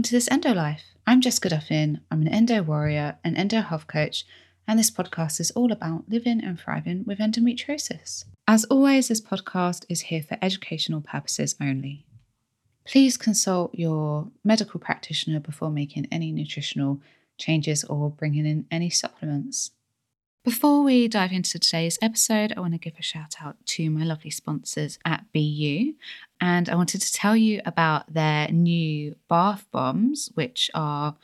Welcome to this Endo Life. I'm Jessica Duffin. I'm an endo warrior, an endo health coach, and this podcast is all about living and thriving with endometriosis. As always, this podcast is here for educational purposes only. Please consult your medical practitioner before making any nutritional changes or bringing in any supplements. Before we dive into today's episode, I want to give a shout out to my lovely sponsors at BU. And I wanted to tell you about their new bath bombs, which are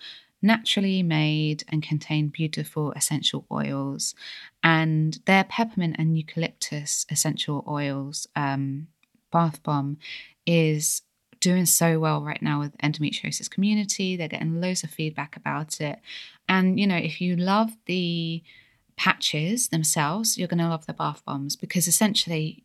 naturally made and contain beautiful essential oils. And their peppermint and eucalyptus essential oils um, bath bomb is doing so well right now with endometriosis community. They're getting loads of feedback about it. And, you know, if you love the patches themselves, you're going to love the bath bombs because essentially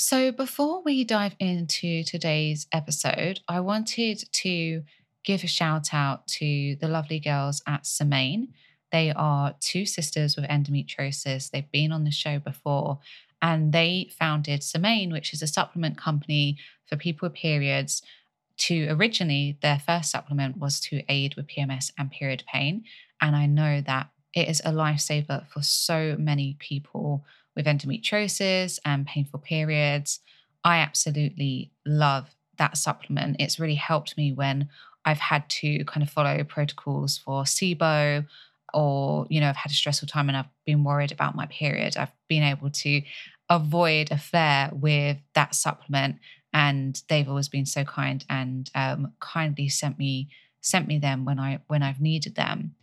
So, before we dive into today's episode, I wanted to give a shout out to the lovely girls at Semaine. They are two sisters with endometriosis. They've been on the show before and they founded Semaine, which is a supplement company for people with periods to originally their first supplement was to aid with PMS and period pain. And I know that it is a lifesaver for so many people with endometriosis and painful periods. I absolutely love that supplement. It's really helped me when I've had to kind of follow protocols for SIBO or, you know, I've had a stressful time and I've been worried about my period. I've been able to avoid a flare with that supplement and they've always been so kind and um, kindly sent me sent me them when I when I've needed them.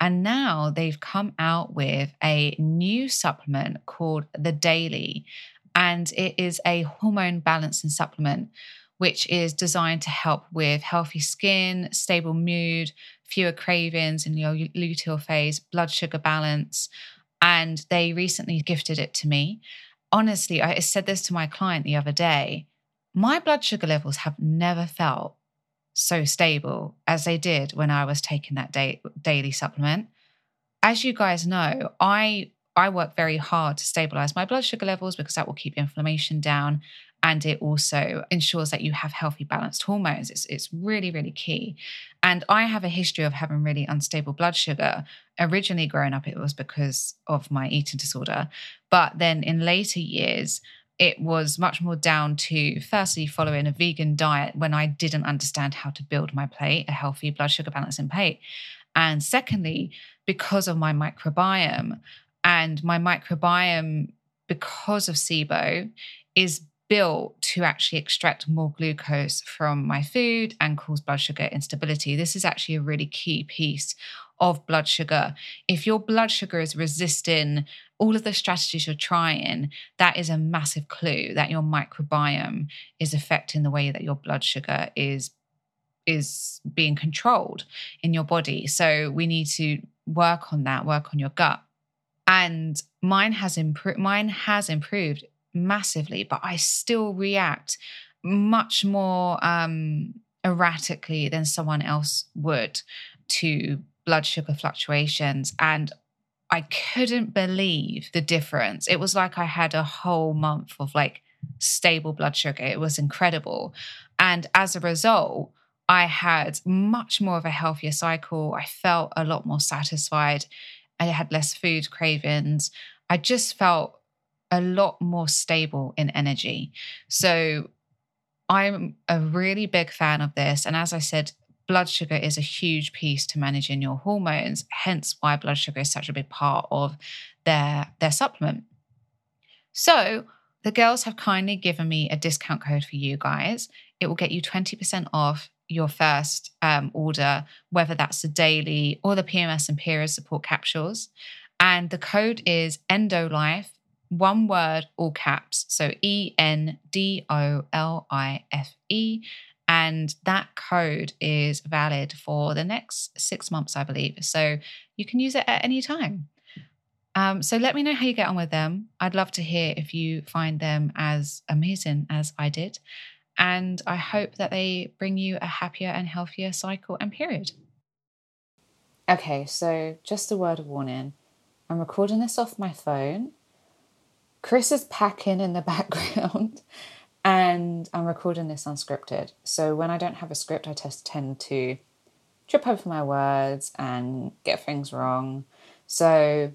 And now they've come out with a new supplement called the Daily, and it is a hormone balancing supplement which is designed to help with healthy skin, stable mood, fewer cravings in your luteal phase, blood sugar balance. And they recently gifted it to me. Honestly, I said this to my client the other day my blood sugar levels have never felt so stable as they did when I was taking that daily supplement. As you guys know, I I work very hard to stabilize my blood sugar levels because that will keep inflammation down and it also ensures that you have healthy balanced hormones. It's, it's really really key. And i have a history of having really unstable blood sugar. Originally growing up it was because of my eating disorder. But then in later years it was much more down to firstly following a vegan diet when I didn't understand how to build my plate, a healthy blood sugar balancing plate. And secondly, because of my microbiome and my microbiome, because of SIBO, is built to actually extract more glucose from my food and cause blood sugar instability. This is actually a really key piece of blood sugar. If your blood sugar is resisting all of the strategies you're trying, that is a massive clue that your microbiome is affecting the way that your blood sugar is is being controlled in your body. So we need to work on that, work on your gut. And mine has improved mine has improved massively, but I still react much more um erratically than someone else would to blood sugar fluctuations. And I couldn't believe the difference. It was like I had a whole month of like stable blood sugar. It was incredible. And as a result, I had much more of a healthier cycle. I felt a lot more satisfied. I had less food cravings. I just felt a lot more stable in energy. So I'm a really big fan of this. And as I said, blood sugar is a huge piece to managing your hormones, hence why blood sugar is such a big part of their, their supplement. So, the girls have kindly given me a discount code for you guys. It will get you 20% off your first um, order, whether that's the daily or the PMS and period support capsules. And the code is ENDOLIFE, one word, all caps. So E N D O L I F E. And that code is valid for the next six months, I believe. So you can use it at any time. Um, so let me know how you get on with them. I'd love to hear if you find them as amazing as I did. And I hope that they bring you a happier and healthier cycle and period. Okay, so just a word of warning I'm recording this off my phone. Chris is packing in the background and I'm recording this unscripted. So when I don't have a script, I just tend to trip over my words and get things wrong. So,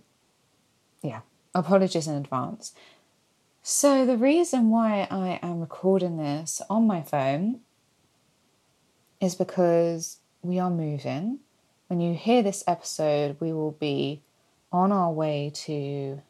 yeah, apologies in advance. So, the reason why I am recording this on my phone is because we are moving. When you hear this episode, we will be on our way to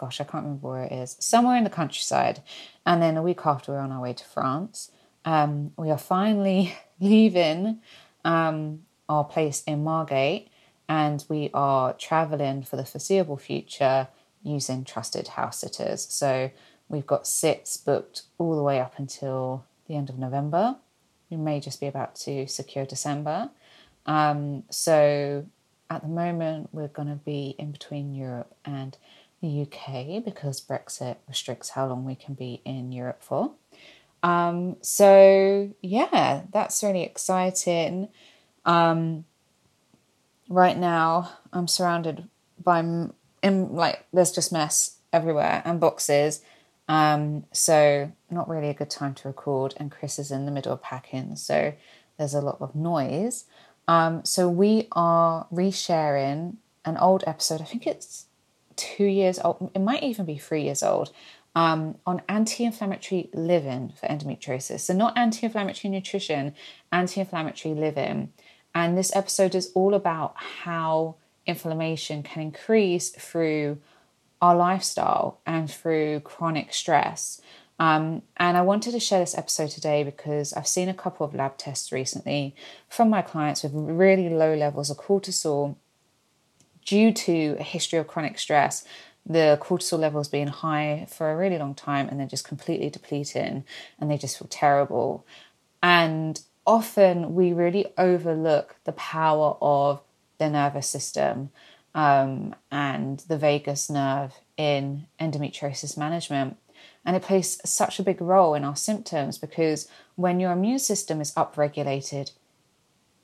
gosh, I can't remember where it is, somewhere in the countryside. And then a week after, we're on our way to France. Um, we are finally leaving um, our place in Margate and we are traveling for the foreseeable future using trusted house sitters. So we've got sits booked all the way up until the end of November. We may just be about to secure December. Um, so at the moment, we're going to be in between Europe and the UK because Brexit restricts how long we can be in Europe for. Um, so yeah, that's really exciting. Um, right now, I'm surrounded by in like there's just mess everywhere and boxes. Um, so not really a good time to record. And Chris is in the middle of packing, so there's a lot of noise. Um, so we are resharing an old episode. I think it's two years old, it might even be three years old, um, on anti inflammatory living for endometriosis. So, not anti inflammatory nutrition, anti inflammatory living. And this episode is all about how inflammation can increase through our lifestyle and through chronic stress. Um, and I wanted to share this episode today because I've seen a couple of lab tests recently from my clients with really low levels of cortisol due to a history of chronic stress, the cortisol levels being high for a really long time and then just completely depleting and they just feel terrible. And often we really overlook the power of the nervous system um, and the vagus nerve in endometriosis management. And it plays such a big role in our symptoms because when your immune system is upregulated,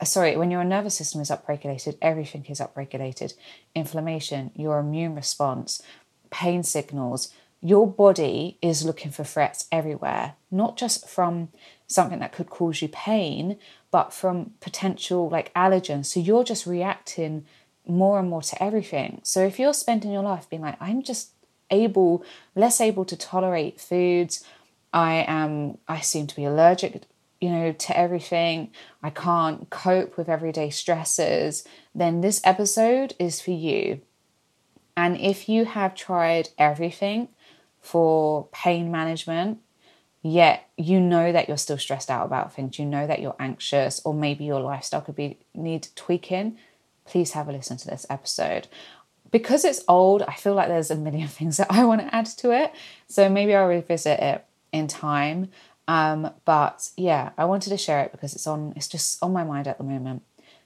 Uh, sorry, when your nervous system is upregulated, everything is upregulated. Inflammation, your immune response, pain signals, your body is looking for threats everywhere, not just from something that could cause you pain, but from potential like allergens. So you're just reacting more and more to everything. So if you're spending your life being like, I'm just able, less able to tolerate foods, I am, I seem to be allergic you know, to everything, I can't cope with everyday stresses, then this episode is for you. And if you have tried everything for pain management, yet you know that you're still stressed out about things, you know that you're anxious, or maybe your lifestyle could be need tweaking, please have a listen to this episode. Because it's old, I feel like there's a million things that I want to add to it. So maybe I'll revisit it in time. Um, but yeah, I wanted to share it because it's on it's just on my mind at the moment.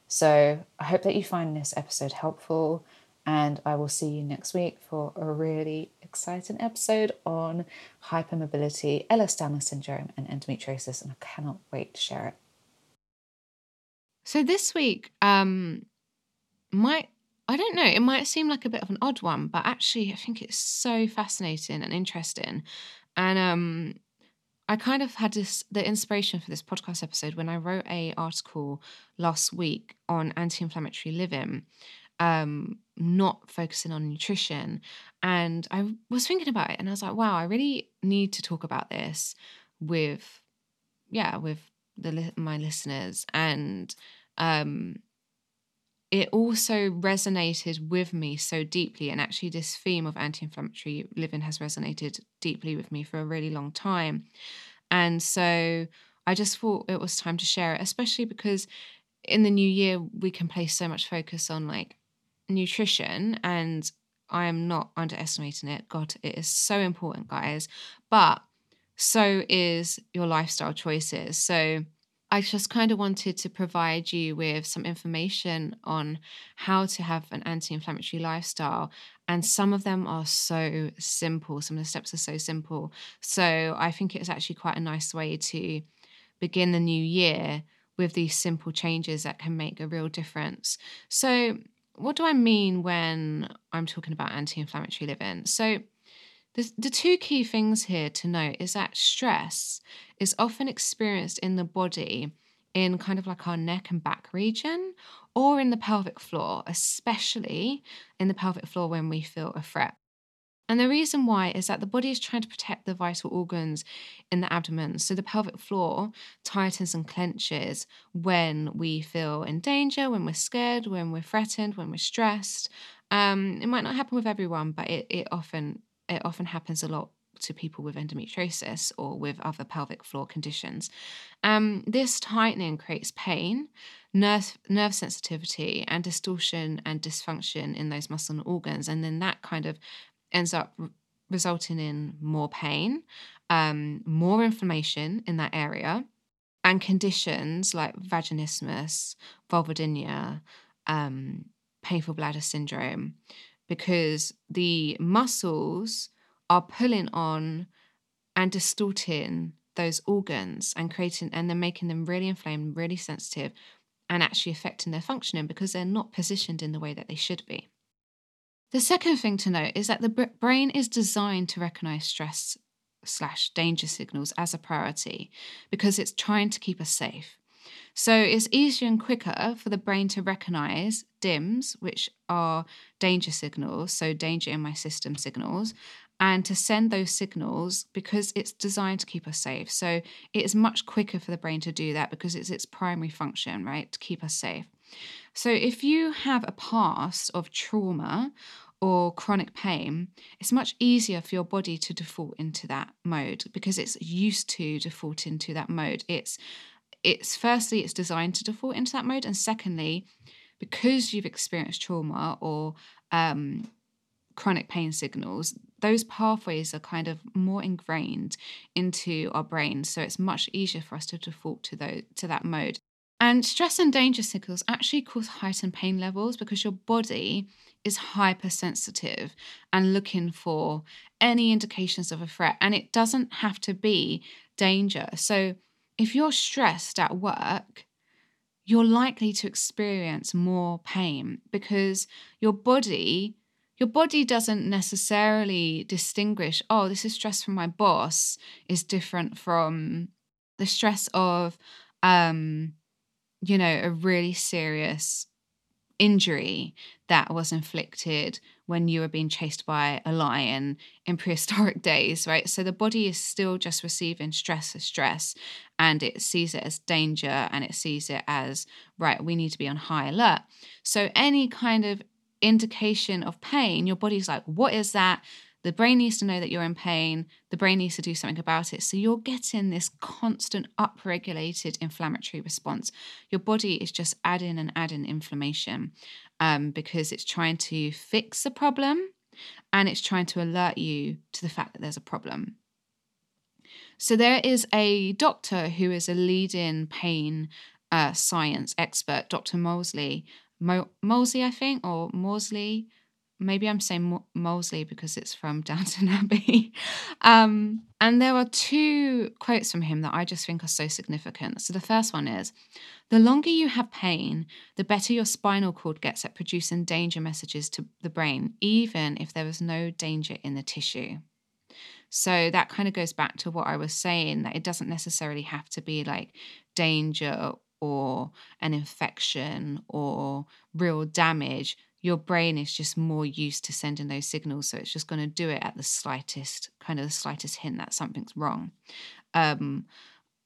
So I hope that you find this episode helpful and I will see you next week for a really exciting episode on hypermobility, Ehlers-Danlos syndrome, and endometriosis, and I cannot wait to share it. So this week, um, might I don't know, it might seem like a bit of an odd one, but actually, I think it's so fascinating and interesting, and um, I kind of had this the inspiration for this podcast episode when I wrote a article last week on anti-inflammatory living, um, not focusing on nutrition, and I was thinking about it, and I was like, wow, I really need to talk about this with, yeah, with the my listeners, and um, it also resonated with me so deeply. And actually, this theme of anti-inflammatory living has resonated deeply with me for a really long time. And so I just thought it was time to share it, especially because in the new year we can place so much focus on like nutrition and I am not underestimating it. God, it is so important, guys. But so is your lifestyle choices. So I just kind of wanted to provide you with some information on how to have an anti inflammatory lifestyle. And some of them are so simple. Some of the steps are so simple. So I think it's actually quite a nice way to begin the new year with these simple changes that can make a real difference. So, what do I mean when I'm talking about anti inflammatory living? So, the, the two key things here to note is that stress is often experienced in the body in kind of like our neck and back region or in the pelvic floor, especially in the pelvic floor when we feel a threat. And the reason why is that the body is trying to protect the vital organs in the abdomen. So the pelvic floor tightens and clenches when we feel in danger, when we're scared, when we're threatened, when we're stressed. Um, it might not happen with everyone, but it, it often it often happens a lot to people with endometriosis or with other pelvic floor conditions. Um, this tightening creates pain, nerve, nerve sensitivity, and distortion and dysfunction in those muscle and organs. And then that kind of ends up resulting in more pain, um, more inflammation in that area, and conditions like vaginismus, vulvodynia, um, painful bladder syndrome, because the muscles are pulling on and distorting those organs and creating and then making them really inflamed, really sensitive, and actually affecting their functioning because they're not positioned in the way that they should be. The second thing to note is that the brain is designed to recognize stress slash danger signals as a priority because it's trying to keep us safe. So it's easier and quicker for the brain to recognize DIMS, which are danger signals, so danger in my system signals, and to send those signals because it's designed to keep us safe. So it is much quicker for the brain to do that because it's its primary function, right, to keep us safe. So, if you have a past of trauma or chronic pain, it's much easier for your body to default into that mode because it's used to default into that mode. It's it's firstly it's designed to default into that mode, and secondly, because you've experienced trauma or um, chronic pain signals, those pathways are kind of more ingrained into our brain, so it's much easier for us to default to those, to that mode. And stress and danger signals actually cause heightened pain levels because your body is hypersensitive and looking for any indications of a threat. And it doesn't have to be danger. So if you're stressed at work, you're likely to experience more pain because your body your body doesn't necessarily distinguish oh this is stress from my boss is different from the stress of um you know, a really serious injury that was inflicted when you were being chased by a lion in prehistoric days, right? So the body is still just receiving stress as stress and it sees it as danger and it sees it as, right, we need to be on high alert. So any kind of indication of pain, your body's like, what is that? The brain needs to know that you're in pain. The brain needs to do something about it. So you're getting this constant upregulated inflammatory response. Your body is just adding and adding inflammation um, because it's trying to fix the problem and it's trying to alert you to the fact that there's a problem. So there is a doctor who is a leading pain uh, science expert, Dr. Molesley, Mo- Molesley, I think, or Moseley maybe I'm saying Molesley because it's from Downton Abbey. um, and there are two quotes from him that I just think are so significant. So the first one is The longer you have pain, the better your spinal cord gets at producing danger messages to the brain, even if there is no danger in the tissue. So that kind of goes back to what I was saying that it doesn't necessarily have to be like danger or an infection or real damage your brain is just more used to sending those signals so it's just going to do it at the slightest kind of the slightest hint that something's wrong um,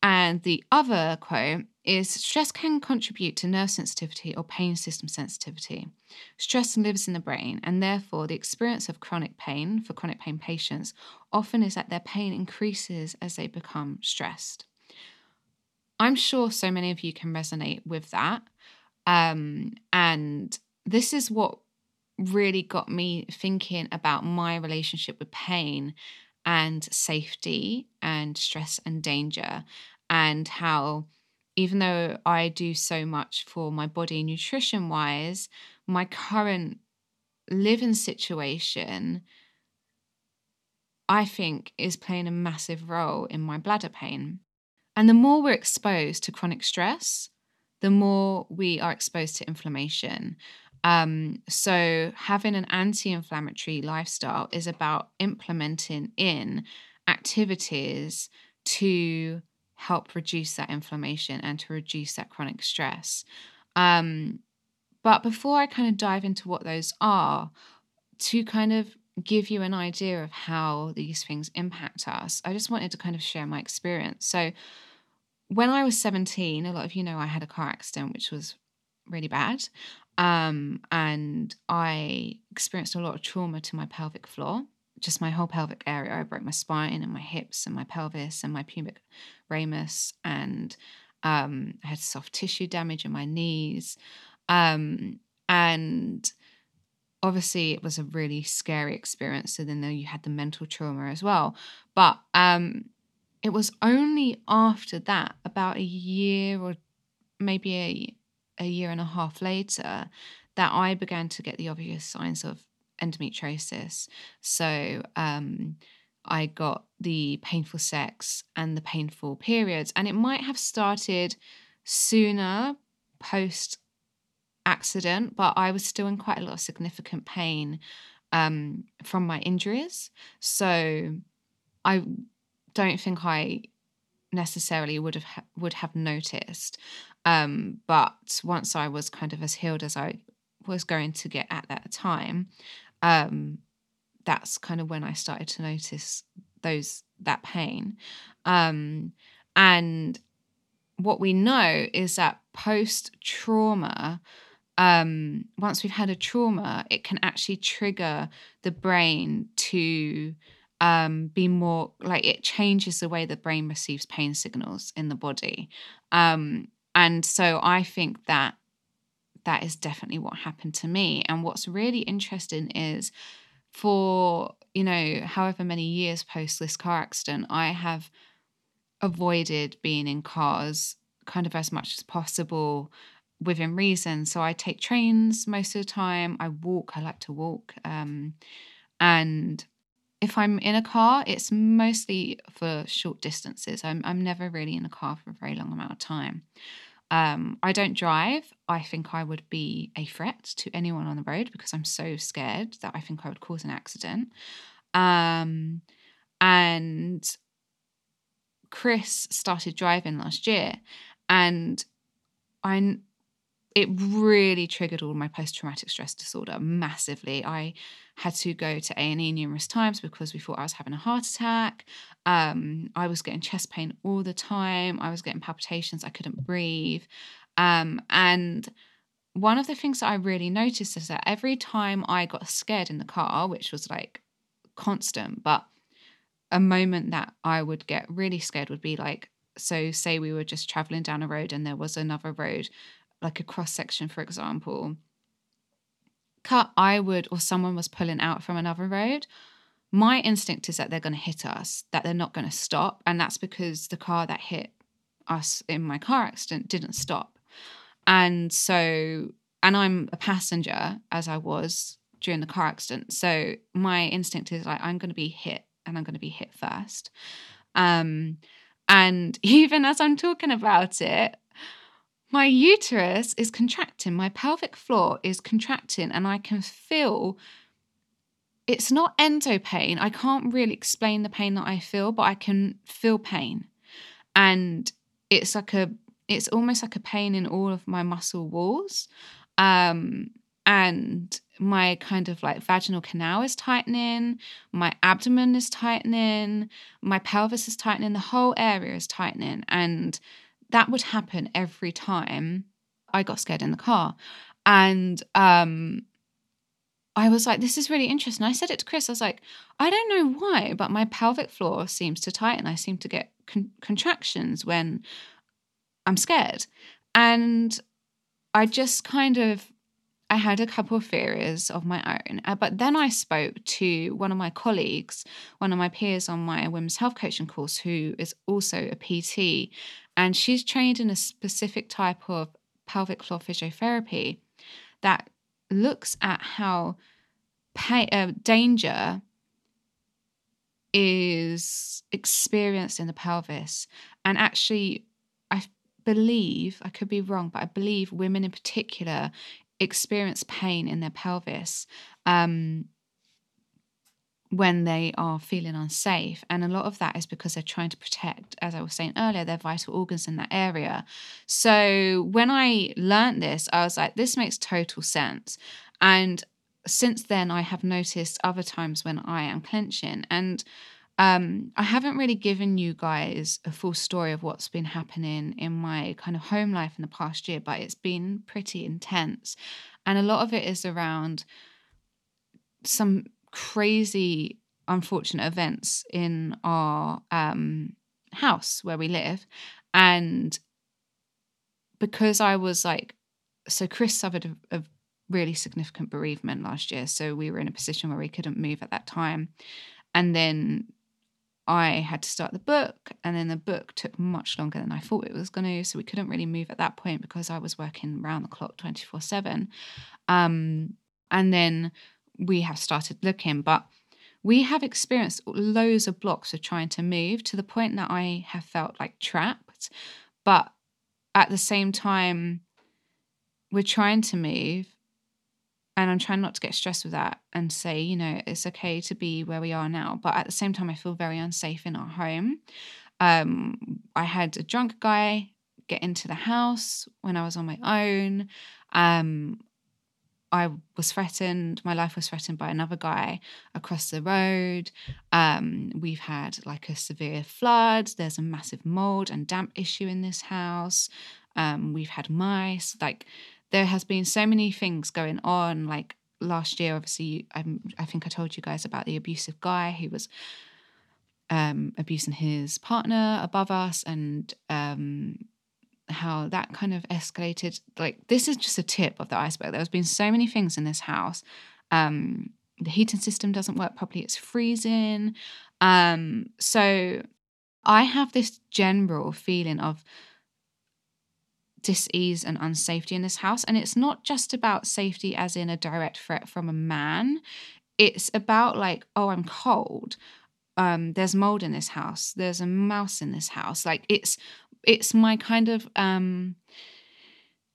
And the other quote is stress can contribute to nerve sensitivity or pain system sensitivity. Stress lives in the brain, and therefore, the experience of chronic pain for chronic pain patients often is that their pain increases as they become stressed. I'm sure so many of you can resonate with that. Um, and this is what really got me thinking about my relationship with pain and safety and stress and danger and how even though I do so much for my body nutrition wise, my current living situation, I think, is playing a massive role in my bladder pain. And the more we're exposed to chronic stress, the more we are exposed to inflammation. Um, so, having an anti inflammatory lifestyle is about implementing in activities to help reduce that inflammation and to reduce that chronic stress. Um, but before I kind of dive into what those are, to kind of give you an idea of how these things impact us, I just wanted to kind of share my experience. So, when I was 17, a lot of you know I had a car accident, which was really bad. Um, and I experienced a lot of trauma to my pelvic floor just my whole pelvic area. I broke my spine and my hips and my pelvis and my pubic ramus, and um, I had soft tissue damage in my knees. Um, and obviously, it was a really scary experience. So then you had the mental trauma as well. But um, it was only after that, about a year or maybe a, a year and a half later, that I began to get the obvious signs of endometriosis. So um, I got the painful sex and the painful periods, and it might have started sooner post accident, but I was still in quite a lot of significant pain um, from my injuries. So I don't think I necessarily would have would have noticed. Um, but once I was kind of as healed as I was going to get at that time, um, that's kind of when I started to notice those that pain. Um, and what we know is that post trauma, um, once we've had a trauma, it can actually trigger the brain to um, be more like it changes the way the brain receives pain signals in the body. Um, and so I think that that is definitely what happened to me. And what's really interesting is for, you know, however many years post this car accident, I have avoided being in cars kind of as much as possible within reason. So I take trains most of the time. I walk, I like to walk. Um, and if I'm in a car, it's mostly for short distances. I'm, I'm never really in a car for a very long amount of time. Um, I don't drive. I think I would be a threat to anyone on the road because I'm so scared that I think I would cause an accident. Um, and Chris started driving last year, and I it really triggered all my post-traumatic stress disorder massively. I had to go to A&E numerous times because we thought I was having a heart attack. Um, I was getting chest pain all the time. I was getting palpitations. I couldn't breathe. Um, and one of the things that I really noticed is that every time I got scared in the car, which was like constant, but a moment that I would get really scared would be like, so say we were just traveling down a road and there was another road like a cross section, for example, cut, I would, or someone was pulling out from another road, my instinct is that they're going to hit us, that they're not going to stop. And that's because the car that hit us in my car accident didn't stop. And so, and I'm a passenger as I was during the car accident. So my instinct is like, I'm going to be hit and I'm going to be hit first. Um, and even as I'm talking about it, my uterus is contracting, my pelvic floor is contracting, and I can feel it's not endo pain. I can't really explain the pain that I feel, but I can feel pain. And it's like a it's almost like a pain in all of my muscle walls. Um, and my kind of like vaginal canal is tightening, my abdomen is tightening, my pelvis is tightening, the whole area is tightening. And that would happen every time I got scared in the car. And um, I was like, this is really interesting. I said it to Chris. I was like, I don't know why, but my pelvic floor seems to tighten. I seem to get con- contractions when I'm scared. And I just kind of I had a couple of theories of my own, uh, but then I spoke to one of my colleagues, one of my peers on my women's health coaching course, who is also a PT, and she's trained in a specific type of pelvic floor physiotherapy that looks at how pain, uh, danger is experienced in the pelvis, and actually, I believe I could be wrong, but I believe women in particular experience pain in their pelvis um, when they are feeling unsafe. And a lot of that is because they're trying to protect, as I was saying earlier, their vital organs in that area. So when I learned this, I was like, this makes total sense. And since then, I have noticed other times when I am clenching. And um, I haven't really given you guys a full story of what's been happening in my kind of home life in the past year, but it's been pretty intense. And a lot of it is around some crazy, unfortunate events in our um, house where we live. And because I was like, so Chris suffered a, a really significant bereavement last year. So we were in a position where we couldn't move at that time. And then I had to start the book, and then the book took much longer than I thought it was going to. So we couldn't really move at that point because I was working round the clock 24 um, 7. And then we have started looking, but we have experienced loads of blocks of trying to move to the point that I have felt like trapped. But at the same time, we're trying to move and I'm trying not to get stressed with that and say, you know, it's okay to be where we are now. But at the same time, I feel very unsafe in our home. Um, I had a drunk guy get into the house when I was on my own. Um, I was threatened, my life was threatened by another guy across the road. Um, we've had like a severe flood. There's a massive mold and damp issue in this house. Um, we've had mice. Like, there has been so many things going on. Like last year, obviously, I, I think I told you guys about the abusive guy who was um, abusing his partner above us and um, how that kind of escalated. Like, this is just a tip of the iceberg. There's been so many things in this house. Um, the heating system doesn't work properly, it's freezing. Um, so I have this general feeling of dis-ease and unsafety in this house. And it's not just about safety as in a direct threat from a man. It's about like oh i'm cold. Um there's mold in this house. There's a mouse in this house. Like it's it's my kind of um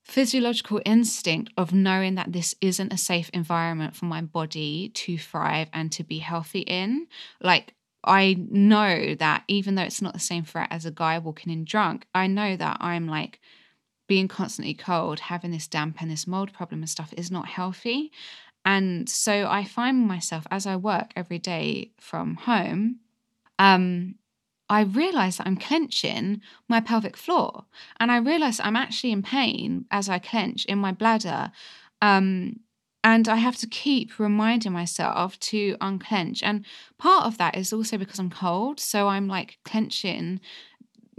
physiological instinct of knowing that this isn't a safe environment for my body to thrive and to be healthy in. Like I know that even though it's not the same threat as a guy walking in drunk, I know that I'm like being constantly cold, having this damp and this mold problem and stuff is not healthy. And so I find myself as I work every day from home, um, I realize that I'm clenching my pelvic floor. And I realize I'm actually in pain as I clench in my bladder. Um, and I have to keep reminding myself to unclench. And part of that is also because I'm cold. So I'm like clenching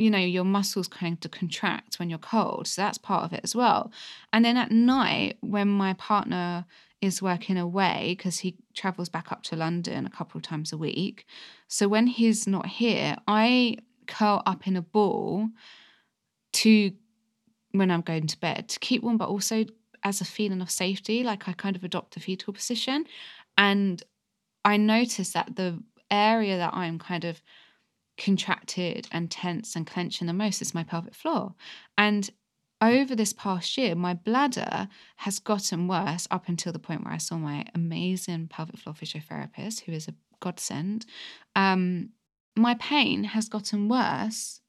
you know your muscles kind of contract when you're cold so that's part of it as well. And then at night when my partner is working away because he travels back up to london a couple of times a week so when he's not here i curl up in a ball to when i'm going to bed to keep warm but also as a feeling of safety like i kind of adopt a fetal position. And i notice that the area that i'm kind of contracted and tense and clenching the most is my pelvic floor. And over this past year, my bladder has gotten worse up until the point where I saw my amazing pelvic floor physiotherapist, who is a godsend. Um, my pain has gotten worse.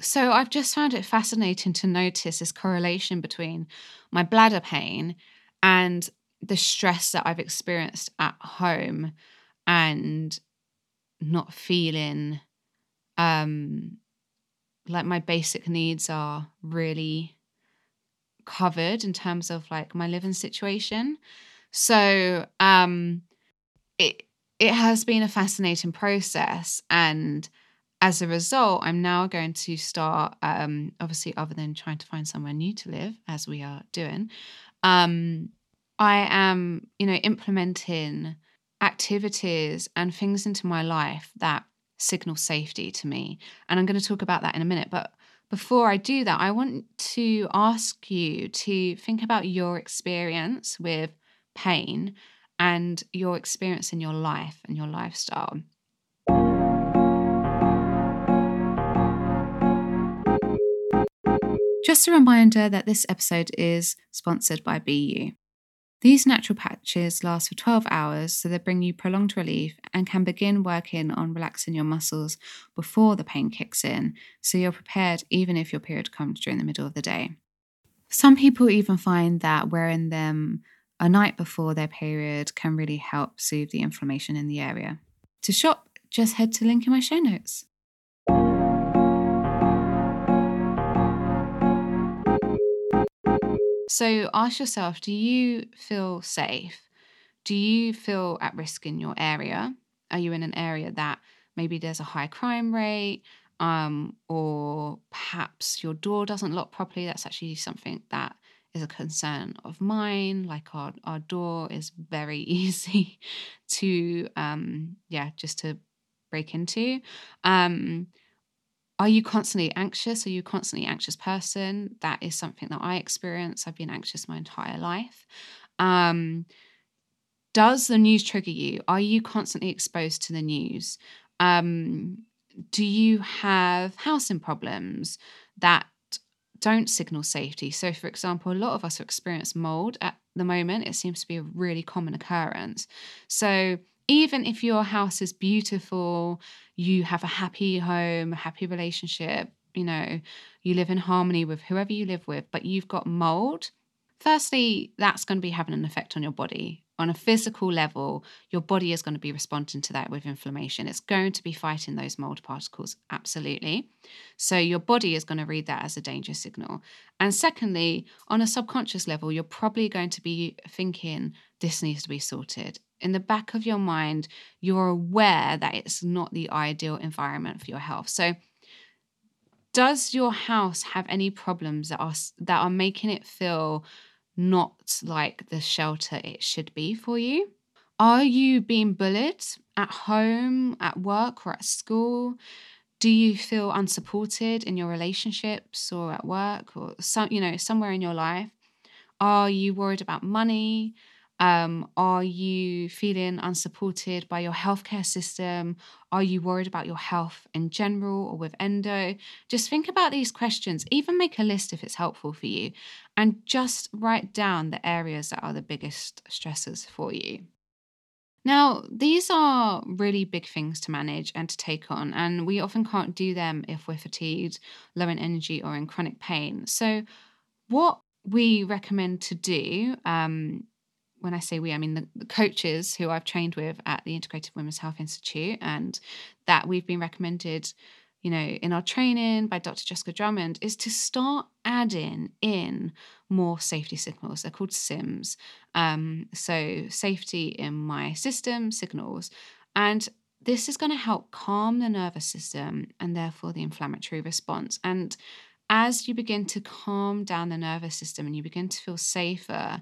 So I've just found it fascinating to notice this correlation between my bladder pain and the stress that I've experienced at home and not feeling um like my basic needs are really covered in terms of like my living situation. So um it it has been a fascinating process and as a result i'm now going to start um obviously other than trying to find somewhere new to live as we are doing um i am you know implementing activities and things into my life that signal safety to me and i'm going to talk about that in a minute but before I do that, I want to ask you to think about your experience with pain and your experience in your life and your lifestyle. Just a reminder that this episode is sponsored by BU. These natural patches last for 12 hours, so they bring you prolonged relief and can begin working on relaxing your muscles before the pain kicks in, so you're prepared even if your period comes during the middle of the day. Some people even find that wearing them a night before their period can really help soothe the inflammation in the area. To shop, just head to the link in my show notes. So ask yourself do you feel safe? Do you feel at risk in your area? Are you in an area that maybe there's a high crime rate? Um, or perhaps your door doesn't lock properly. That's actually something that is a concern of mine. Like our, our door is very easy to um yeah, just to break into. Um are you constantly anxious? Are you a constantly anxious person? That is something that I experience. I've been anxious my entire life. Um, does the news trigger you? Are you constantly exposed to the news? Um, do you have housing problems that don't signal safety? So, for example, a lot of us experience mold at the moment. It seems to be a really common occurrence. So, even if your house is beautiful, you have a happy home, a happy relationship, you know, you live in harmony with whoever you live with, but you've got mold, firstly, that's going to be having an effect on your body. On a physical level, your body is going to be responding to that with inflammation. It's going to be fighting those mold particles, absolutely. So, your body is going to read that as a danger signal. And secondly, on a subconscious level, you're probably going to be thinking, this needs to be sorted in the back of your mind, you're aware that it's not the ideal environment for your health. So, does your house have any problems that are that are making it feel not like the shelter it should be for you? Are you being bullied at home, at work, or at school? Do you feel unsupported in your relationships or at work or some, you know, somewhere in your life? Are you worried about money? Um, are you feeling unsupported by your healthcare system? Are you worried about your health in general or with endo? Just think about these questions, even make a list if it's helpful for you, and just write down the areas that are the biggest stressors for you. Now, these are really big things to manage and to take on, and we often can't do them if we're fatigued, low in energy, or in chronic pain. So, what we recommend to do um, when I say we, I mean the, the, coaches who I've trained with at the Integrative Women's Health Institute, and that we've been recommended, you know, in our training by Dr. Jessica Drummond, is to start adding in more safety signals. They're called SIMS. Um, so, safety in my system signals. And this is going to help calm the nervous system and therefore the inflammatory response. And as you begin to calm down the nervous system and you begin to feel safer,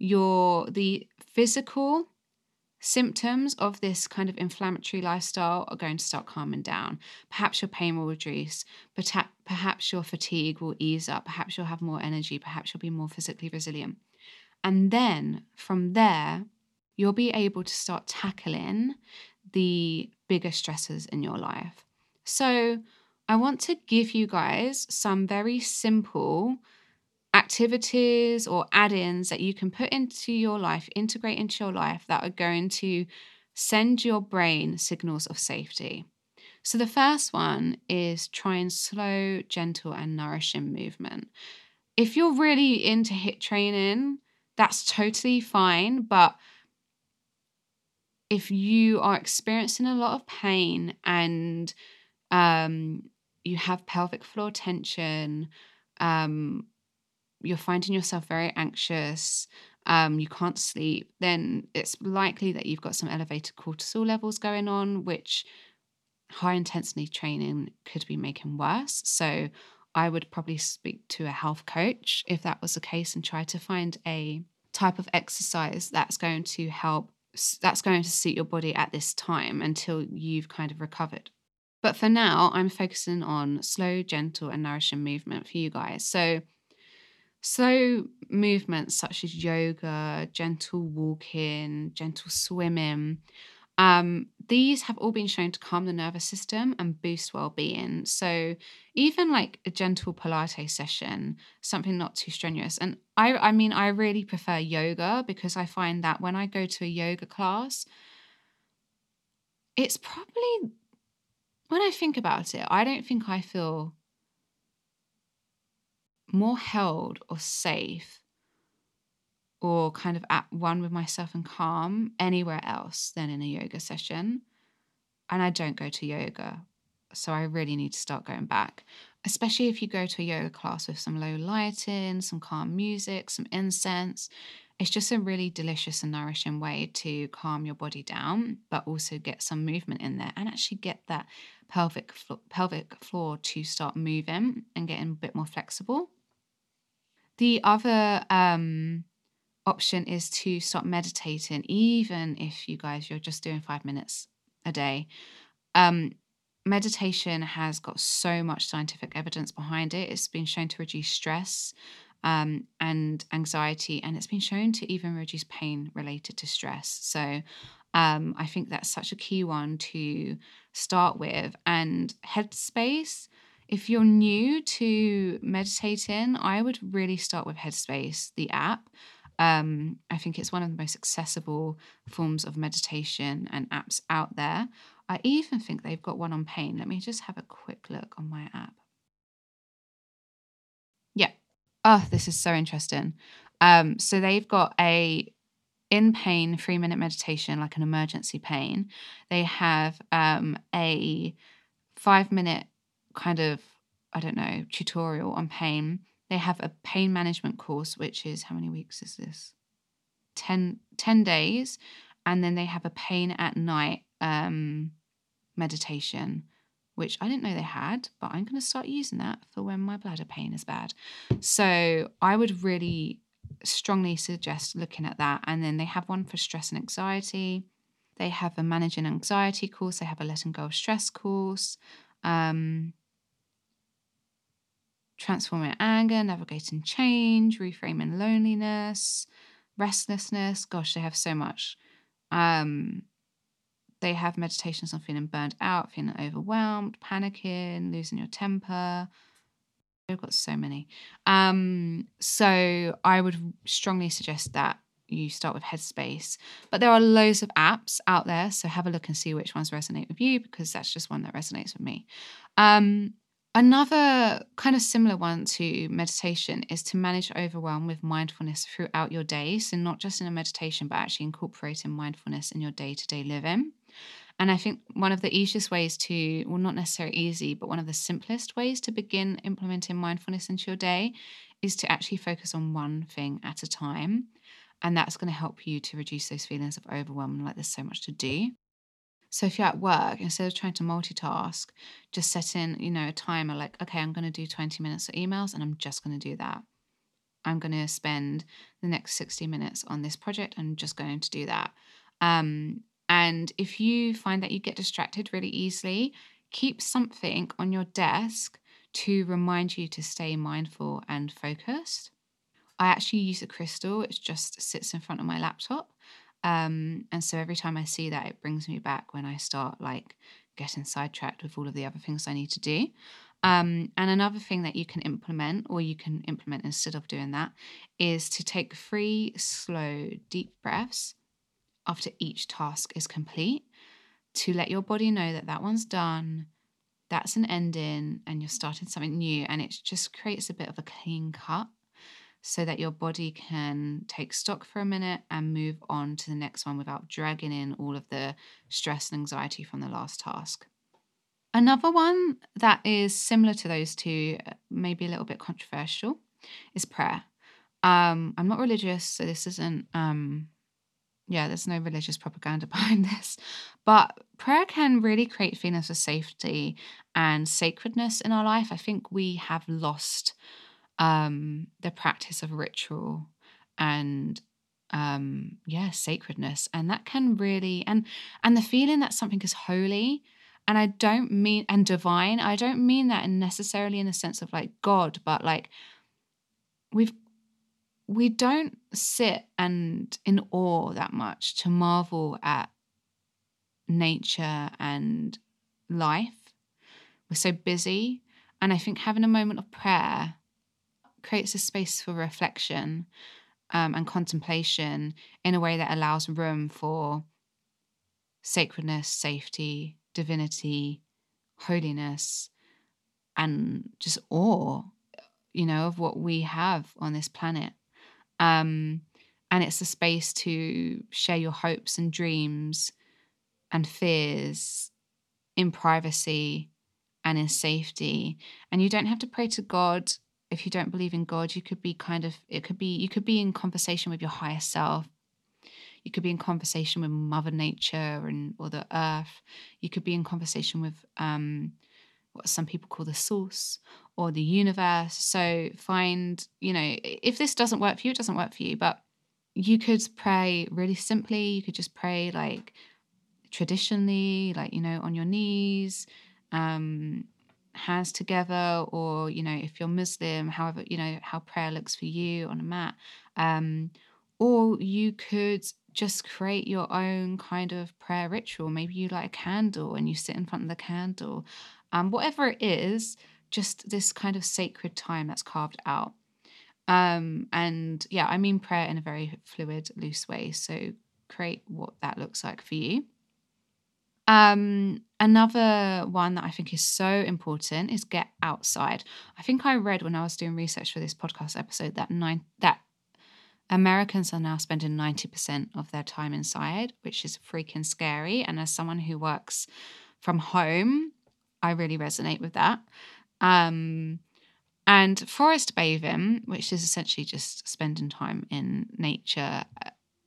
your the physical symptoms of this kind of inflammatory lifestyle are going to start calming down. Perhaps your pain will reduce, perhaps your fatigue will ease up, perhaps you'll have more energy, perhaps you'll be more physically resilient. And then from there, you'll be able to start tackling the bigger stressors in your life. So, I want to give you guys some very simple activities or add ins that you can put into your life, integrate into your life that are going to send your brain signals of safety. So, the first one is trying slow, gentle, and nourishing movement. If you're really into HIIT training, that's totally fine. But if you are experiencing a lot of pain and um, you have pelvic floor tension, um, you're finding yourself very anxious, um, you can't sleep, then it's likely that you've got some elevated cortisol levels going on, which high intensity training could be making worse. So I would probably speak to a health coach if that was the case and try to find a type of exercise that's going to help that's going to suit your body at this time until you've kind of recovered. But for now, I'm focusing on slow, gentle, and nourishing movement for you guys. So, slow movements such as yoga, gentle walking, gentle swimming, um, these have all been shown to calm the nervous system and boost well-being. So even like a gentle Pilates session, something not too strenuous. And I, I mean, I really prefer yoga because I find that when I go to a yoga class, it's probably when I think about it, I don't think I feel more held or safe or kind of at one with myself and calm anywhere else than in a yoga session. And I don't go to yoga. So I really need to start going back, especially if you go to a yoga class with some low lighting, some calm music, some incense. It's just a really delicious and nourishing way to calm your body down, but also get some movement in there and actually get that pelvic flo- pelvic floor to start moving and getting a bit more flexible. The other um, option is to start meditating, even if you guys you're just doing five minutes a day. Um, meditation has got so much scientific evidence behind it. It's been shown to reduce stress um, and anxiety, and it's been shown to even reduce pain related to stress. So um, I think that's such a key one to start with. And Headspace, if you're new to meditating, I would really start with Headspace, the app. Um, I think it's one of the most accessible forms of meditation and apps out there. I even think they've got one on pain. Let me just have a quick look on my app. Yeah. Oh, this is so interesting. Um, so they've got a in pain three minute meditation, like an emergency pain. They have um, a five minute kind of, I don't know, tutorial on pain. They have a pain management course, which is how many weeks is this? 10, 10 days. And then they have a pain at night um, meditation, which I didn't know they had, but I'm going to start using that for when my bladder pain is bad. So I would really strongly suggest looking at that. And then they have one for stress and anxiety. They have a managing anxiety course. They have a letting go of stress course. Um, transforming anger, navigating change, reframing loneliness, restlessness. Gosh, they have so much. Um, they have meditations on feeling burned out, feeling overwhelmed, panicking, losing your temper. They've got so many. Um, so I would strongly suggest that you start with Headspace. But there are loads of apps out there, so have a look and see which ones resonate with you because that's just one that resonates with me. Um, Another kind of similar one to meditation is to manage overwhelm with mindfulness throughout your day. So, not just in a meditation, but actually incorporating mindfulness in your day to day living. And I think one of the easiest ways to, well, not necessarily easy, but one of the simplest ways to begin implementing mindfulness into your day is to actually focus on one thing at a time. And that's going to help you to reduce those feelings of overwhelm, like there's so much to do. So if you're at work, instead of trying to multitask, just set in, you know, a timer like, okay, I'm going to do 20 minutes of emails and I'm just going to do that. I'm going to spend the next 60 minutes on this project. I'm just going to do that. Um, and if you find that you get distracted really easily, keep something on your desk to remind you to stay mindful and focused. I actually use a crystal, it just sits in front of my laptop. Um, and so every time I see that, it brings me back when I start like getting sidetracked with all of the other things I need to do. Um, and another thing that you can implement, or you can implement instead of doing that, is to take three slow, deep breaths after each task is complete to let your body know that that one's done, that's an ending, and you're starting something new. And it just creates a bit of a clean cut so that your body can take stock for a minute and move on to the next one without dragging in all of the stress and anxiety from the last task. Another one that is similar to those two, uh, maybe a little bit controversial, is prayer. Um, I'm not religious, so this isn't, um, yeah, there's no religious propaganda behind this. But prayer can really create feelings of safety and sacredness in our life. I think we have lost um, the practice of ritual and um yeah sacredness. And that can really and and the feeling that something is holy and i don't mean and divine i don't mean that necessarily in the sense of like god but like we've we don't sit and in awe that much to marvel at nature and life. We're so busy and i think having a moment of prayer creates a space for reflection um, and contemplation in a way that allows room for sacredness, safety, divinity, holiness, and just awe, you know, of what we have on this planet. Um, and it's a space to share your hopes and dreams and fears in privacy and in safety. And you don't have to pray to God if you don't believe in God, you could be kind of, it could be, you could be in conversation with your higher self. You could be in conversation with Mother Nature and or the earth. You could be in conversation with um, what some people call the source or the universe. So find, you know, if this doesn't work for you, it doesn't work for you. But you could pray really simply. You could just pray like traditionally, like, you know, on your knees. Um, hands together or you know if you're muslim however you know how prayer looks for you on a mat um, or you could just create your own kind of prayer ritual. Maybe you light a candle and you sit in front of the candle. Um, whatever it is just this kind of sacred time that's carved out. Um, and yeah i mean prayer in a very fluid loose way. So create what that looks like for you um, another one that I think is so important is get outside. I think I read when I was doing research for this podcast episode that nine that Americans are now spending 90% of their time inside, which is freaking scary. And as someone who works from home, I really resonate with that. Um, and forest bathing, which is essentially just spending time in nature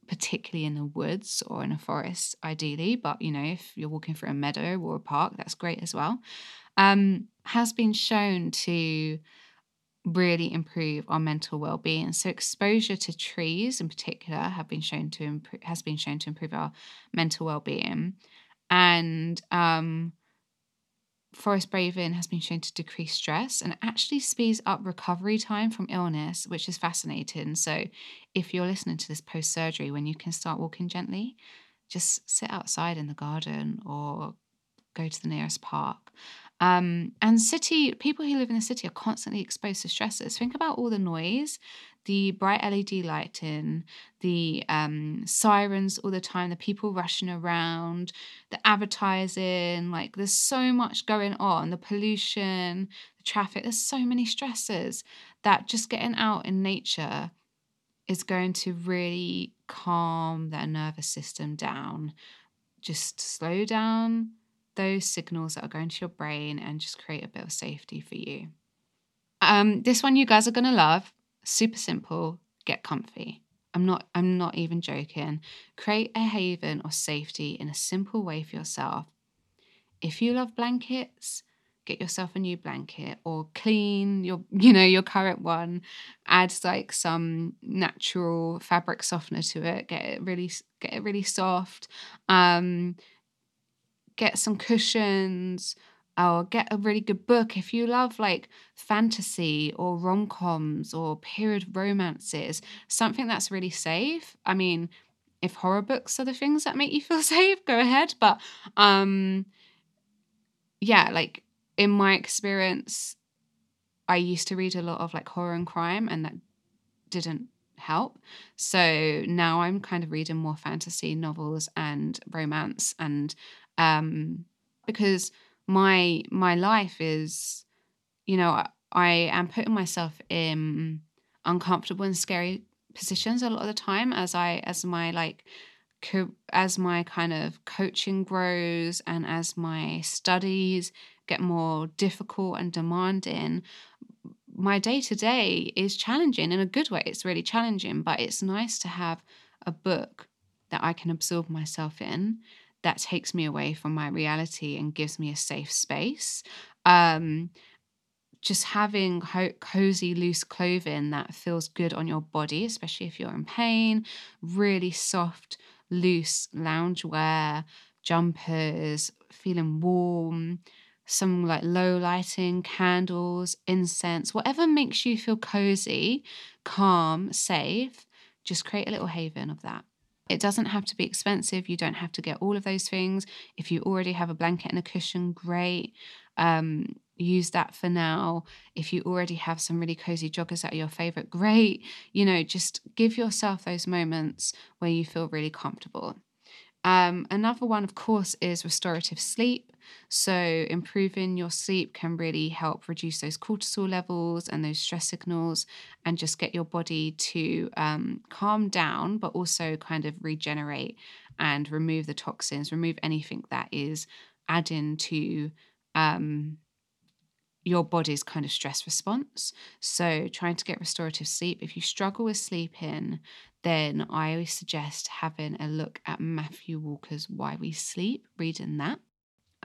particularly in the woods or in a forest, ideally. But, you know, if you're walking through a meadow or a park, that's great as well. Um, has been shown to really improve our mental well-being. So exposure to trees in particular have been shown to improve has been shown to improve our mental well-being. And um, forest bathing has been shown to decrease stress and actually speeds up recovery time from illness, which is fascinating. So, if you're listening to this post surgery, when you can start walking gently, just sit outside in the garden or go to the nearest park. Um, and city people who live in the city are constantly exposed to stresses. Think about all the noise, the bright LED lighting, the um, sirens all the time, the people rushing around, the advertising. Like there's so much going on. The pollution, the traffic. There's so many stresses that just getting out in nature is going to really calm that nervous system down. Just slow down those signals that are going to your brain and just create a bit of safety for you. Um, this one you guys are going to love. Super simple. Get comfy. I'm not I'm not even joking. Create a haven or safety in a simple way for yourself. If you love blankets, get yourself a new blanket or clean your you know your current one add like some natural fabric softener to it get it really get it really soft um get some cushions or get a really good book. If you love like fantasy or rom-coms or period romances something that's really safe i mean if horror books are the things that make you feel safe go ahead. But um yeah like in my experience i used to read a lot of like horror and crime and that didn't help. So now i'm kind of reading more fantasy novels and romance and um, because my my life is, you know, I, I am putting myself in uncomfortable and scary positions a lot of the time as I as my like co- as my kind of coaching grows and as my studies get more difficult and demanding my day to day is challenging in a good way. It's really challenging but it's nice to have a book that I can absorb myself in that takes me away from my reality and gives me a safe space um just having ho- cozy, loose clothing that feels good on your body, especially if you're in pain, really soft, loose loungewear, jumpers, feeling warm, some like low lighting, candles, incense, whatever makes you feel cozy, calm, safe, just create a little haven of that. It doesn't have to be expensive. You don't have to get all of those things. If you already have a blanket and a cushion, great. Um, use that for now. If you already have some really cozy joggers that are your favorite, great. You know, just give yourself those moments where you feel really comfortable. Um, another one, of course, is restorative sleep. So, improving your sleep can really help reduce those cortisol levels and those stress signals and just get your body to um, calm down, but also kind of regenerate and remove the toxins, remove anything that is adding to um, your body's kind of stress response. So, trying to get restorative sleep. If you struggle with sleeping, then I always suggest having a look at Matthew Walker's Why We Sleep, reading that.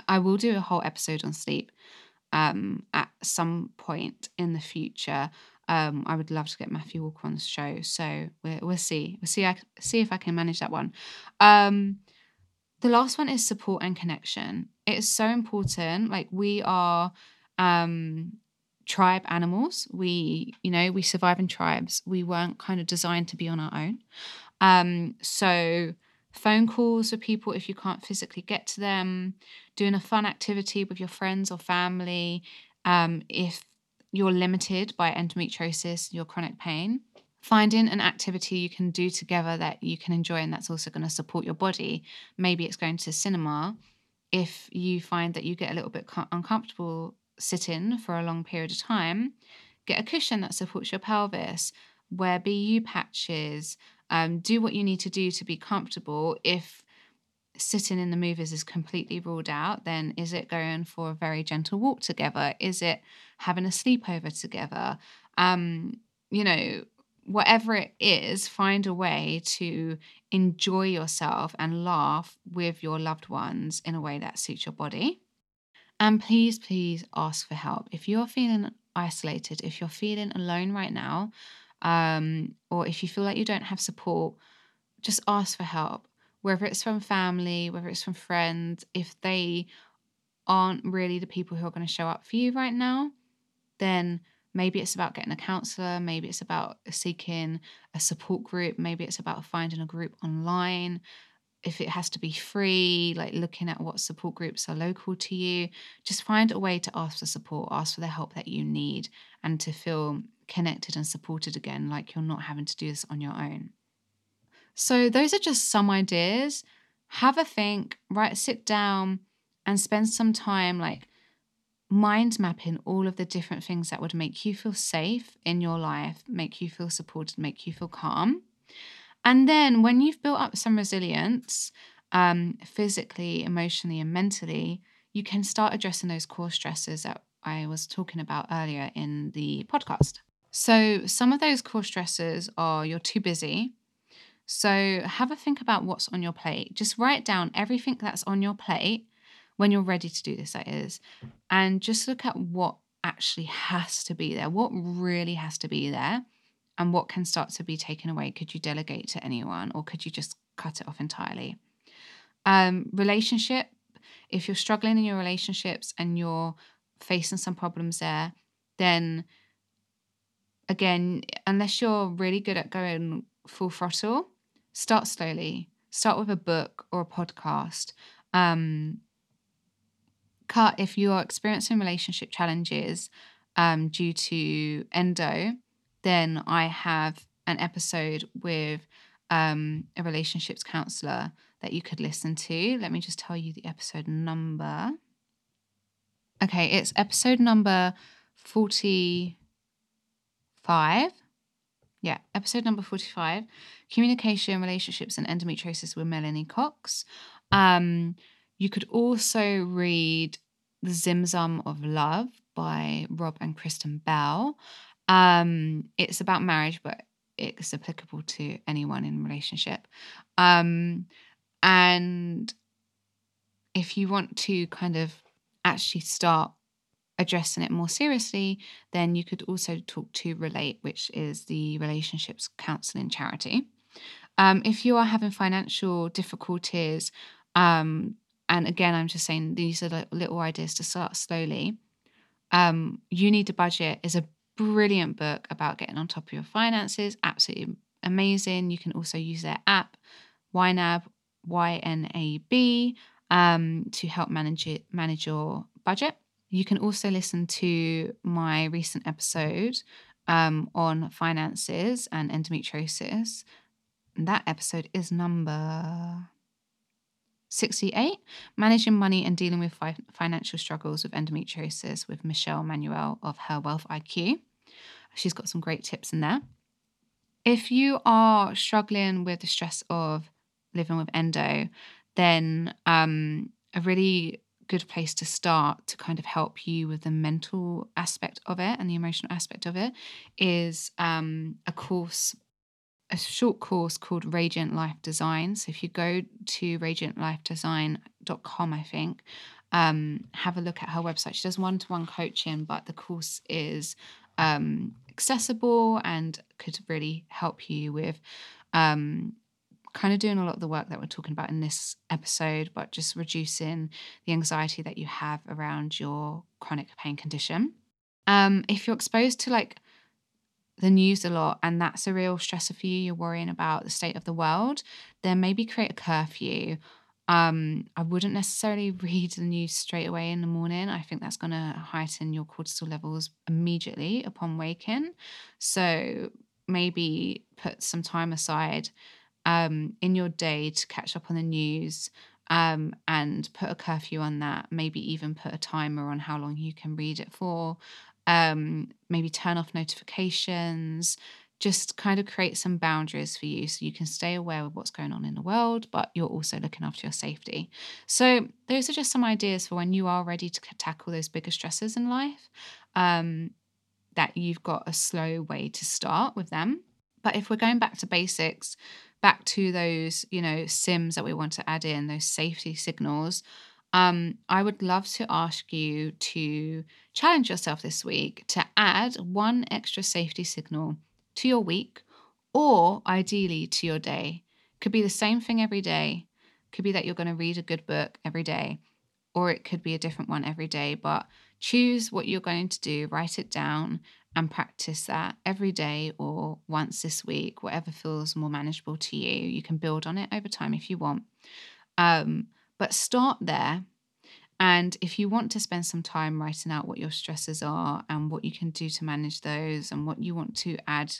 I will do a whole episode on sleep um, at some point in the future. Um, I would love to get Matthew Walker on the show, so we'll, we'll see. We'll see. I see if I can manage that one. Um, the last one is support and connection. It is so important. Like we are um, tribe animals. We, you know, we survive in tribes. We weren't kind of designed to be on our own. Um, so phone calls with people if you can't physically get to them, doing a fun activity with your friends or family. Um, if you're limited by endometriosis, your chronic pain, finding an activity you can do together that you can enjoy and that's also going to support your body. Maybe it's going to cinema. If you find that you get a little bit uncomfortable sitting for a long period of time, get a cushion that supports your pelvis, wear BU patches, um, do what you need to do to be comfortable. If sitting in the movies is completely ruled out, then is it going for a very gentle walk together? Is it having a sleepover together? Um, you know, whatever it is, find a way to enjoy yourself and laugh with your loved ones in a way that suits your body. And please, please ask for help. If you're feeling isolated, if you're feeling alone right now, um, or if you feel like you don't have support, just ask for help. Whether it's from family, whether it's from friends, if they aren't really the people who are going to show up for you right now, then maybe it's about getting a counselor, maybe it's about seeking a support group, maybe it's about finding a group online if it has to be free, like looking at what support groups are local to you, just find a way to ask for support, ask for the help that you need, and to feel connected and supported again, like you're not having to do this on your own. So, those are just some ideas. Have a think, right? Sit down and spend some time like mind mapping all of the different things that would make you feel safe in your life, make you feel supported, make you feel calm. And then when you've built up some resilience, um, physically, emotionally, and mentally, you can start addressing those core stresses that I was talking about earlier in the podcast. So, some of those core stresses are you're too busy. So, have a think about what's on your plate. Just write down everything that's on your plate when you're ready to do this, that is, and just look at what actually has to be there, what really has to be there, and what can start to be taken away? Could you delegate to anyone or could you just cut it off entirely? Um, relationship, if you're struggling in your relationships and you're facing some problems there, then again, unless you're really good at going full throttle, start slowly. Start with a book or a podcast. Um, cut if you are experiencing relationship challenges um, due to endo then I have an episode with um, a relationships counselor that you could listen to. Let me just tell you the episode number. Okay, it's episode number 45. yeah, episode number 45 Communication, Relationships, and Endometriosis with Melanie Cox. Um, you could also read The Zimzum of Love by Rob and Kristen Bell. Um, it's about marriage, but it's applicable to anyone in a relationship. Um, and if you want to kind of actually start addressing it more seriously, then you could also talk to Relate, which is the relationships counseling charity. Um, if you are having financial difficulties, um, and again, I'm just saying these are like little ideas to start slowly. Um, you Need a Budget is a brilliant book about getting on top of your finances. Absolutely amazing. You can also use their app, YNAB, Y N A B, um, to help manage it, manage your budget. You can also listen to my recent episode um, on finances and endometriosis. That episode is number 68 Managing Money and Dealing with fi- Financial Struggles with Endometriosis with Michelle Manuel of Her Wealth IQ. She's got some great tips in there. If you are struggling with the stress of living with endo, then um, a really good place to start to kind of help you with the mental aspect of it and the emotional aspect of it is um, a course a short course called Radiant Life Design. So if you go to radiantlifedesign.com, I think, um, have a look at her website. She does one to one coaching, but the course is um, accessible and could really help you with um, kind of doing a lot of the work that we're talking about in this episode, but just reducing the anxiety that you have around your chronic pain condition. Um, if you're exposed to like the news a lot and that's a real stressor for you, you're worrying about the state of the world, then maybe create a curfew. Um, I wouldn't necessarily read the news straight away in the morning. I think that's going to heighten your cortisol levels immediately upon waking. So maybe put some time aside um, in your day to catch up on the news um, and put a curfew on that. Maybe even put a timer on how long you can read it for. Um, maybe turn off notifications. Just kind of create some boundaries for you so you can stay aware of what's going on in the world, but you're also looking after your safety. So, those are just some ideas for when you are ready to tackle those bigger stresses in life. Um, that you've got a slow way to start with them. But if we're going back to basics, back to those, you know, sims that we want to add in, those safety signals, um, I would love to ask you to challenge yourself this week to add one extra safety signal to your week or ideally to your day. Could be the same thing every day. Could be that you're going to read a good book every day, or it could be a different one every day. But choose what you're going to do, write it down, and practice that every day or once this week, whatever feels more manageable to you. You can build on it over time if you want. Um, but start there. And if you want to spend some time writing out what your stresses are and what you can do to manage those and what you want to add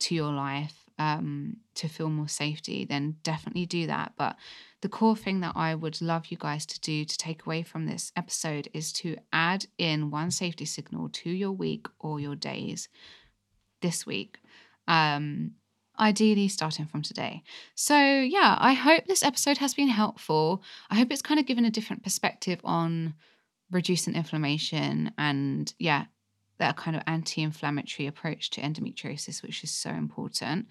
to your life um, to feel more safety, then definitely do that. But the core thing that I would love you guys to do to take away from this episode is to add in one safety signal to your week or your days this week. Um, ideally starting from today. So, yeah, I hope this episode has been helpful. I hope it's kind of given a different perspective on reducing inflammation and, yeah, that kind of anti inflammatory approach to endometriosis, which is so important.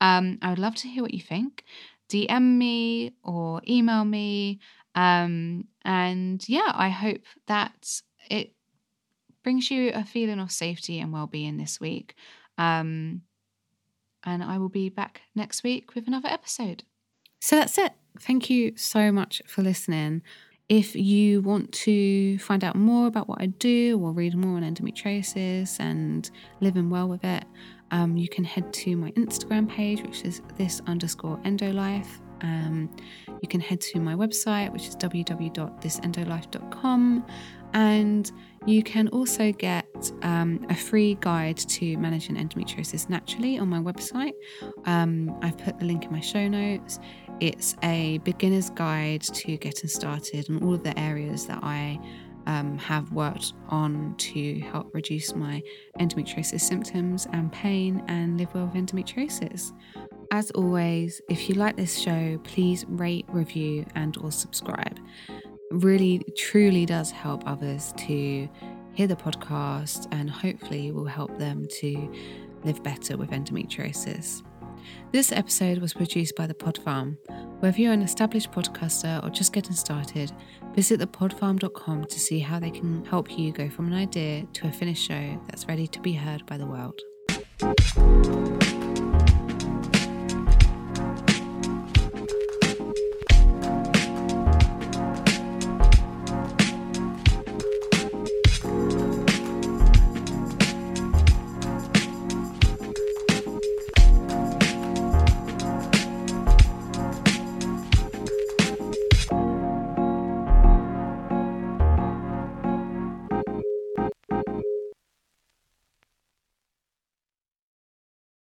Um, I would love to hear what you think. DM me or email me. Um, and yeah, I hope that it brings you a feeling of safety and well being this week. Um, and I will be back next week with another episode. So that's it. Thank you so much for listening. If you want to find out more about what I do or read more on endometriosis and living well with it, um, you can head to my Instagram page, which is this underscore endolife. Um, you can head to my website, which is www.thisendolife.com. And you can also get um, a free guide to managing endometriosis naturally on my website. Um, I've put the link in my show notes. It's a beginner's guide to getting started and all of the areas that I um, have worked on to help reduce my endometriosis symptoms and pain and live well with endometriosis. As always, if you like this show, please rate, review, and or subscribe. Really, truly does help others to hear the podcast and hopefully will help them to live better with endometriosis. This episode was produced by The Pod Farm. Whether you're an established podcaster or just getting started, visit thepodfarm.com to see how they can help you go from an idea to a finished show that's ready to be heard by the world.